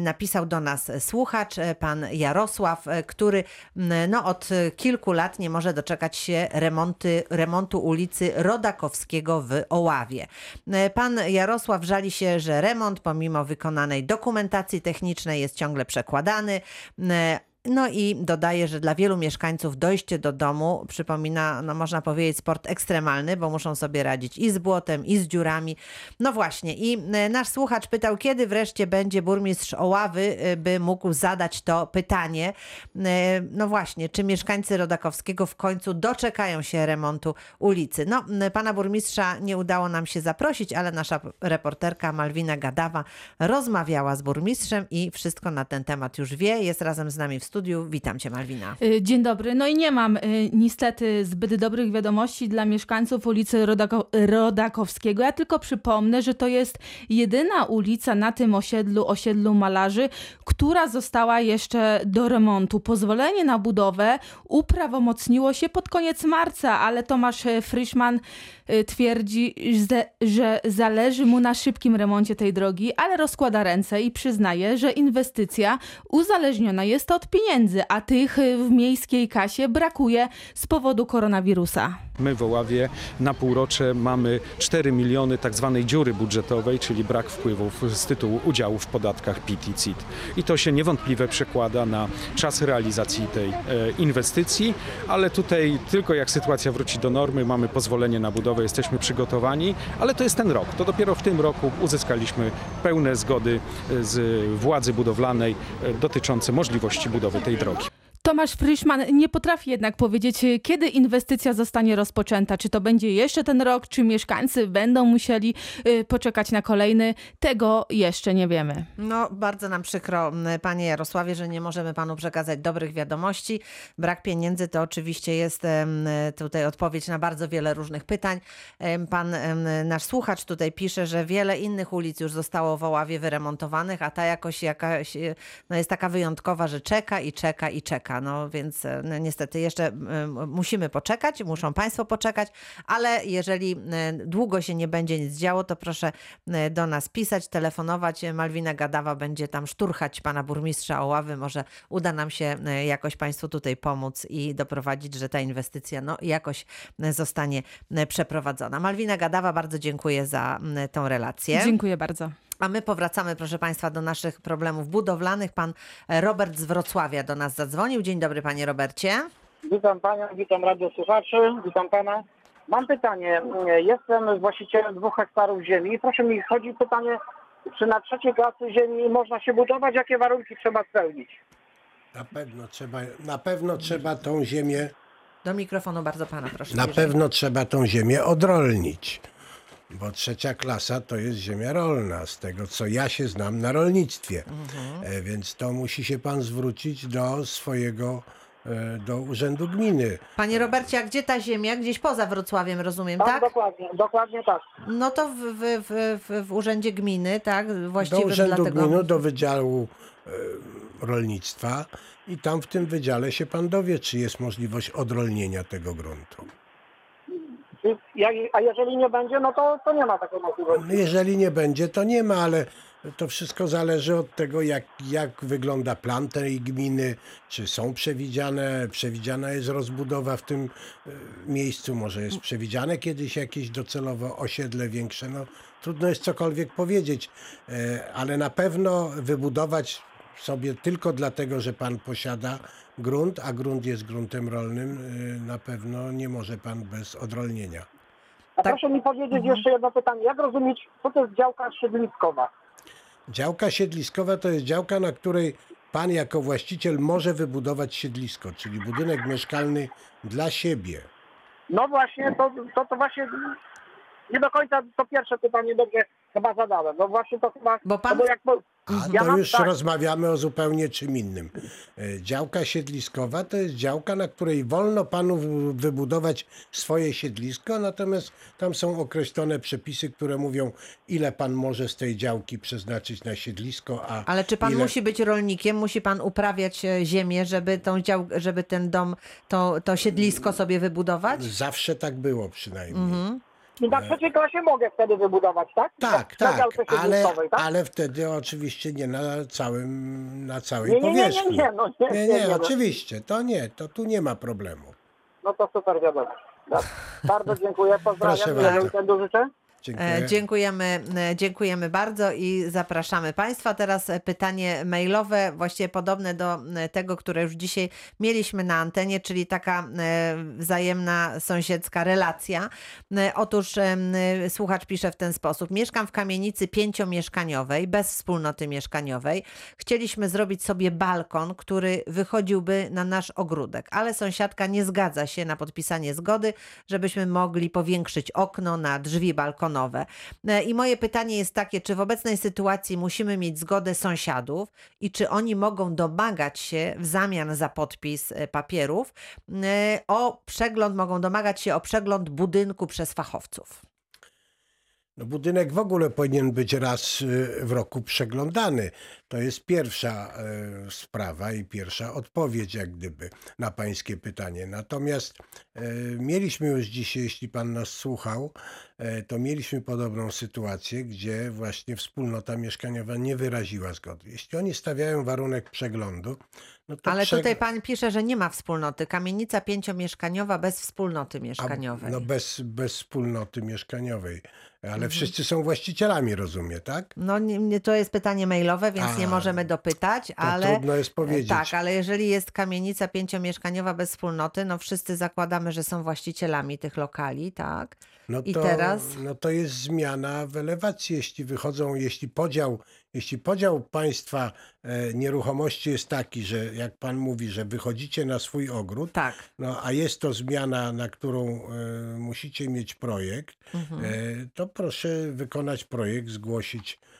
Napisał do nas słuchacz, pan Jarosław, który no, od kilku lat nie może doczekać się remonty, remontu ulicy Rodakowskiego w Oławie. E, Pan Jarosław żali się, że remont pomimo wykonanej dokumentacji technicznej jest ciągle przekładany. No i dodaje, że dla wielu mieszkańców dojście do domu przypomina, no można powiedzieć, sport ekstremalny, bo muszą sobie radzić i z błotem, i z dziurami. No właśnie, i e, nasz słuchacz pytał, kiedy wreszcie będzie burmistrz Oławy, e, by mógł zadać to pytanie. E, No właśnie, czy mieszkańcy Rodakowskiego w końcu doczekają się remontu ulicy? No, pana burmistrza nie udało nam się zaprosić, ale nasza reporterka Malwina Gadawa rozmawiała z burmistrzem i wszystko na ten temat już wie. Jest razem z nami w studiu. Witam cię, Malwina. Y, Dzień dobry. No i nie mam y, niestety zbyt dobrych wiadomości dla mieszkańców ulicy Rodako- Rodakowskiego. Ja tylko przypomnę, że to jest jedyna ulica na tym osiedlu, osiedlu malarzy, która została jeszcze do remontu. Pozwolenie na budowę uprawomocniło się pod koniec marca, ale Tomasz e, Frischman twierdzi, że, że zależy mu na szybkim remoncie tej drogi, ale rozkłada ręce i przyznaje, że inwestycja uzależniona jest od pieniędzy, a tych y, w miejskiej kasie brakuje z powodu koronawirusa. My w Oławie na półrocze mamy 4 miliony tak zwanej dziury budżetowej, czyli brak wpływów z tytułu udziału w podatkach PIT i CIT. I to się niewątpliwie przekłada na czas realizacji tej e, inwestycji, ale tutaj tylko jak sytuacja wróci do normy, mamy pozwolenie na budowę, jesteśmy przygotowani, ale to jest ten rok. To dopiero w tym roku uzyskaliśmy pełne zgody e, z władzy budowlanej e, dotyczące możliwości budowy tej drogi. Tomasz Frischman nie potrafi jednak powiedzieć, kiedy inwestycja zostanie rozpoczęta. Czy to będzie jeszcze ten rok, czy mieszkańcy będą musieli y, poczekać na kolejny. Tego jeszcze nie wiemy. No, bardzo nam przykro, panie Jarosławie, że nie możemy panu przekazać dobrych wiadomości. Brak pieniędzy to oczywiście jest tutaj odpowiedź na bardzo wiele różnych pytań. Pan, nasz słuchacz tutaj pisze, że wiele innych ulic już zostało w Oławie wyremontowanych, a ta jakoś jakaś, no jest taka wyjątkowa, że czeka i czeka i czeka. No więc e, no, niestety jeszcze musimy poczekać, muszą państwo poczekać, ale jeżeli e, długo się nie będzie nic działo, to proszę e, do nas pisać, telefonować. Malwina Gadawa będzie tam szturchać pana burmistrza Oławy. Może uda nam się jakoś państwu tutaj pomóc i doprowadzić, że ta inwestycja no, jakoś zostanie przeprowadzona. Malwina Gadawa, bardzo dziękuję za tą relację. Dziękuję bardzo. A my powracamy, proszę Państwa, do naszych problemów budowlanych. Pan e, Robert z Wrocławia do nas zadzwonił. Dzień dobry, panie Robercie. Witam Panią, witam radiosłuchaczy, witam Pana. Mam pytanie. Jestem właścicielem dwóch hektarów ziemi. Proszę mi, chodzi pytanie, czy na trzeciej klasy ziemi można się budować? Jakie warunki trzeba spełnić? Na pewno trzeba, na pewno trzeba tą ziemię, Do mikrofonu bardzo pana proszę. na jeżeli- pewno trzeba tą ziemię odrolnić. Bo trzecia klasa to jest ziemia rolna, z tego co ja się znam na rolnictwie. E, Więc to musi się pan zwrócić do swojego, e, do urzędu gminy. Panie Robercie, a gdzie ta ziemia? Gdzieś poza Wrocławiem, rozumiem, Tak, tak? dokładnie, dokładnie tak. No to w, w, w, w, w urzędzie gminy, tak? Do urzędu tego. gminy, do wydziału e, rolnictwa i tam w tym wydziale się pan dowie, czy jest możliwość odrolnienia tego gruntu. A jeżeli nie będzie, no to, to nie ma takiej możliwości. No Jeżeli nie będzie, to nie ma, ale to wszystko zależy od tego, jak, jak wygląda plan tej gminy, czy są przewidziane, przewidziana jest rozbudowa w tym e, miejscu, może jest przewidziane kiedyś jakieś docelowo osiedle większe, no trudno jest cokolwiek powiedzieć, e, ale na pewno wybudować sobie tylko dlatego, że pan posiada grunt, a grunt jest gruntem rolnym, e, na pewno nie może pan bez odrolnienia. A Tak. proszę mi powiedzieć jeszcze jedno pytanie. Jak rozumieć, co to jest działka siedliskowa? Działka siedliskowa to jest działka, na której pan jako właściciel może wybudować siedlisko, czyli budynek mieszkalny dla siebie. No właśnie, to, to, to właśnie nie do końca to pierwsze pytanie dobrze chyba zadałem. No właśnie to chyba... Bo pan- no bo jak, A ja to mam już tak, rozmawiamy o zupełnie czym innym. E, Działka siedliskowa to jest działka, na której wolno panu wy- wybudować swoje siedlisko, natomiast tam są określone przepisy, które mówią, ile pan może z tej działki przeznaczyć na siedlisko, a Ale czy pan ile... musi być rolnikiem, musi pan uprawiać e, ziemię, żeby, tą dział, żeby ten dom, to, to siedlisko sobie wybudować? Zawsze tak było przynajmniej. Na trzeciej klasie mogę wtedy wybudować, tak? Tak, na tak, ale, tak? ale wtedy oczywiście nie na całym, na całej Nie, nie, nie, nie, powierzchni. nie, no nie, nie, nie, nie, nie, no. oczywiście, to nie, to tu nie ma problemu. No to super wiadomo. Tak. Bardzo dziękuję, pozdrawiam. Proszę bardzo. życzę. Dziękuję. E, Dziękujemy, e, dziękujemy bardzo i zapraszamy Państwa. Teraz e, pytanie mailowe, właściwie podobne do tego, które już dzisiaj mieliśmy na antenie, czyli taka wzajemna sąsiedzka relacja. Otóż słuchacz pisze w ten sposób. Mieszkam w kamienicy pięciomieszkaniowej, bez wspólnoty mieszkaniowej. Chcieliśmy zrobić sobie balkon, który wychodziłby na nasz ogródek, ale sąsiadka nie zgadza się na podpisanie zgody, żebyśmy mogli powiększyć okno na drzwi E, I moje pytanie jest takie, czy w obecnej sytuacji musimy mieć zgodę sąsiadów i czy oni mogą domagać się w zamian za podpis e, papierów e, o przegląd, mogą domagać się o przegląd budynku przez fachowców. No budynek w ogóle powinien być raz y, w roku przeglądany. To jest pierwsza e, sprawa i pierwsza odpowiedź, jak gdyby, na Pańskie pytanie. Natomiast e, mieliśmy już dzisiaj, jeśli Pan nas słuchał, e, to mieliśmy podobną sytuację, gdzie właśnie wspólnota mieszkaniowa nie wyraziła zgody. Jeśli oni stawiają warunek przeglądu, no to Ale przeg- tutaj pan pisze, że nie ma wspólnoty. Kamienica pięciomieszkaniowa bez wspólnoty A, mieszkaniowej. No bez, bez wspólnoty mieszkaniowej. Ale Mhm. wszyscy są właścicielami, rozumie, tak? No nie, to jest pytanie mailowe, więc nie A, możemy dopytać, ale trudno jest powiedzieć. tak, ale jeżeli jest kamienica pięciomieszkaniowa bez wspólnoty, no wszyscy zakładamy, że są właścicielami tych lokali, tak? No I to, teraz? no to jest zmiana w elewacji, jeśli wychodzą, jeśli podział, jeśli podział państwa e, nieruchomości jest taki, że jak pan mówi, że wychodzicie na swój ogród, Tak. no a jest to zmiana, na którą e, musicie mieć projekt, Mhm. e, to proszę wykonać projekt, zgłosić, e,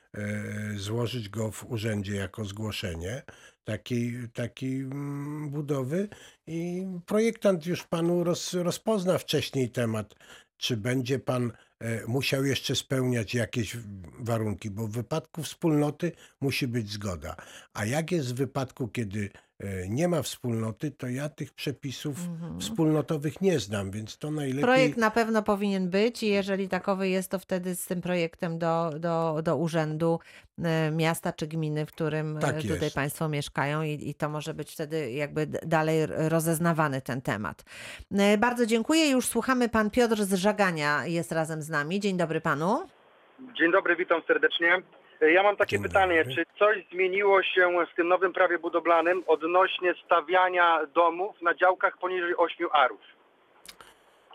złożyć go w urzędzie jako zgłoszenie takiej, takiej mm, budowy i projektant już panu roz, rozpozna wcześniej temat, czy będzie pan e, musiał jeszcze spełniać jakieś warunki, bo w wypadku wspólnoty musi być zgoda. A jak jest w wypadku, kiedy e, nie ma wspólnoty, to ja tych przepisów wspólnotowych nie znam, więc to najlepiej... Projekt na pewno powinien być i jeżeli takowy jest, to wtedy z tym projektem do, do, do urzędu e, miasta czy gminy, w którym e, Tak tutaj jest. Państwo mieszkają i, i to może być wtedy jakby dalej rozeznawany ten temat. E, Bardzo dziękuję. Już słuchamy. Pan Piotr z Żagania jest razem z nami. Dzień dobry Panu. Dzień dobry, witam serdecznie. Ja mam takie pytanie, czy coś zmieniło się w tym nowym prawie budowlanym odnośnie stawiania domów na działkach poniżej 8 arów?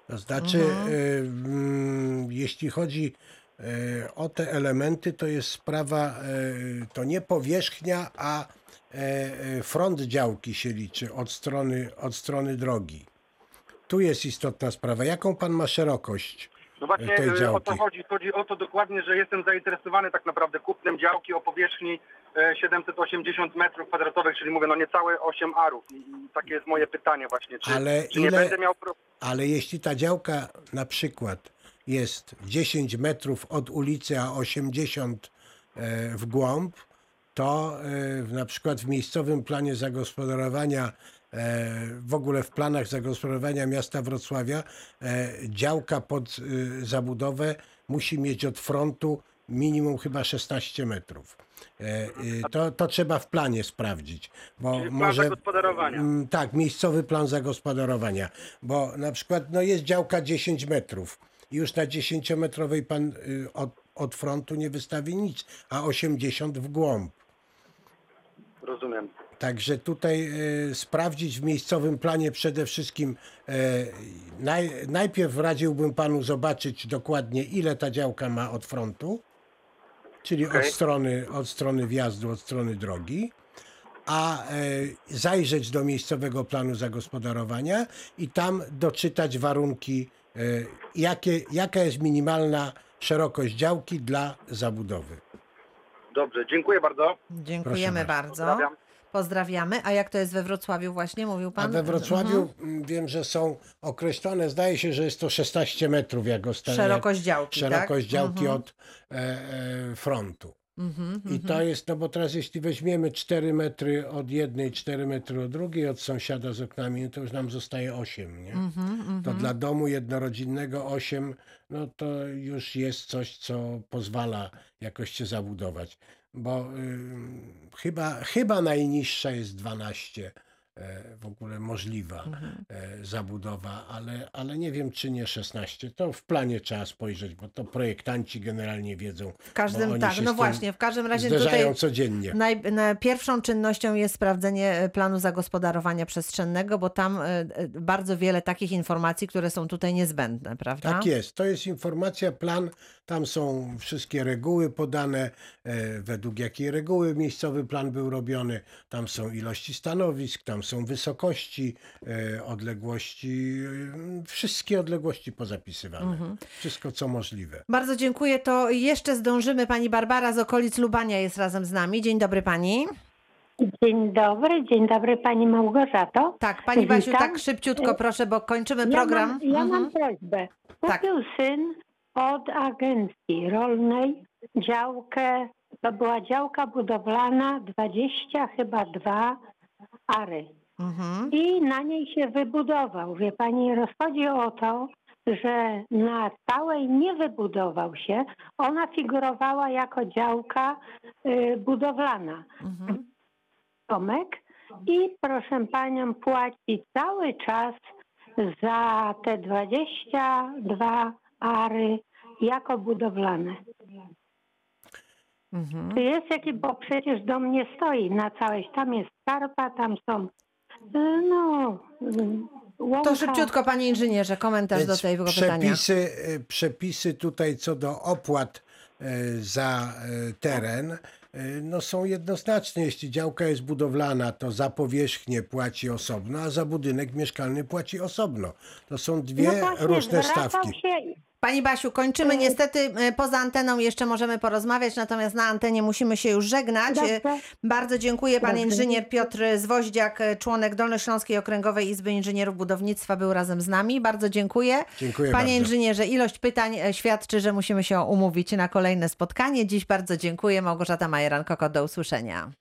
To znaczy, Mhm. e, mm, jeśli chodzi e, o te elementy, to jest sprawa, e, to nie powierzchnia, a e, e, front działki się liczy od strony, od strony drogi. Tu jest istotna sprawa. Jaką pan ma szerokość? No właśnie e, o to chodzi. Chodzi o to dokładnie, że jestem zainteresowany tak naprawdę kupnem działki o powierzchni e, 780 metrów kwadratowych, czyli mówię, no niecałe 8 arów. I takie jest moje pytanie właśnie, czy, Ale czy nie ile- będę miał... Ale jeśli ta działka na przykład jest 10 metrów od ulicy, a 80 e, w głąb, to e, na przykład w miejscowym planie zagospodarowania, e, w ogóle w planach zagospodarowania miasta Wrocławia, e, działka pod e, zabudowę musi mieć od frontu minimum chyba 16 metrów. E, e, To, to trzeba w planie sprawdzić, bo Czyli plan może zagospodarowania. Mm, Tak, miejscowy plan zagospodarowania, bo na przykład no jest działka 10 metrów i już na 10-metrowej pan y, od, od frontu nie wystawi nic, a 80 w głąb. Rozumiem. Także tutaj e, sprawdzić w miejscowym planie przede wszystkim. E, naj, najpierw radziłbym panu zobaczyć dokładnie, ile ta działka ma od frontu, czyli od, Okej. strony, od strony wjazdu, od strony drogi, a e, zajrzeć do miejscowego planu zagospodarowania i tam doczytać warunki, jakie, jaka jest minimalna szerokość działki dla zabudowy. Dobrze, dziękuję bardzo. Dziękujemy bardzo. Pozdrawiam. Pozdrawiamy. A jak to jest we Wrocławiu właśnie, mówił Pan? A we Wrocławiu Mhm. m, wiem, że są określone, zdaje się, że jest to 16 metrów jak ostatnio. Szerokość działki, Szerokość tak? działki Mhm. od e, e, frontu. Mhm, I to jest, no bo teraz jeśli weźmiemy 4 metry od jednej, 4 metry od drugiej, od sąsiada z oknami, no to już nam zostaje 8, nie? Mhm, To dla domu jednorodzinnego 8, no to już jest coś, co pozwala jakoś się zabudować. Bo ym, chyba, chyba najniższa jest 12 e, w ogóle możliwa Mhm. e, zabudowa, ale, ale nie wiem, czy nie 16. To w planie trzeba spojrzeć, bo to projektanci generalnie wiedzą. W każdym, tak, no właśnie, w każdym razie tutaj codziennie. naj, na, pierwszą czynnością jest sprawdzenie e, planu zagospodarowania przestrzennego, bo tam bardzo wiele takich informacji, które są tutaj niezbędne, prawda? Tak jest. To jest informacja, plan. Tam są wszystkie reguły podane, e, według jakiej reguły miejscowy plan był robiony. Tam są ilości stanowisk, tam są wysokości, e, odległości, e, wszystkie odległości pozapisywane. Mhm. Wszystko, co możliwe. Bardzo dziękuję. To jeszcze zdążymy. Pani Barbara z okolic Lubania jest razem z nami. Dzień dobry Pani. Dzień dobry, dzień dobry Pani Małgorzato. Tak, Pani Basiu, Witam. tak szybciutko proszę, bo kończymy Ja program. mam, ja Mhm. mam prośbę. Tak. Kupił syn od agencji rolnej działkę to była działka budowlana 20 chyba dwa ary. Mhm. I na niej się wybudował. Wie pani, rozchodzi o to, że na całej nie wybudował się. Ona figurowała jako działka y, budowlana. Mhm. I proszę panią płaci cały czas za te 22 ary jako budowlane. Mhm. Czy jest jakiś, bo przecież dom nie stoi na całej, tam jest skarpa, tam są y, no y, łąka. To szybciutko, panie inżynierze, komentarz Więc do tego pytania. przepisy, e, przepisy tutaj co do opłat e, za e, teren no są jednoznaczne. Jeśli działka jest budowlana, to za powierzchnię płaci osobno, a za budynek mieszkalny płaci osobno. To są dwie no właśnie, różne stawki. Się, Pani Basiu, kończymy. Niestety e, poza anteną jeszcze możemy porozmawiać, natomiast na antenie musimy się już żegnać. E, Dobrze. Bardzo dziękuję. Pan Dobrze. inżynier Piotr Zwoździak, e, członek Dolnośląskiej Okręgowej Izby Inżynierów Budownictwa, był razem z nami. Bardzo dziękuję. Dziękuję Panie bardzo. inżynierze, ilość pytań e, świadczy, że musimy się umówić na kolejne spotkanie. Dziś bardzo dziękuję. Małgorzata Majeran-Kokot, do usłyszenia.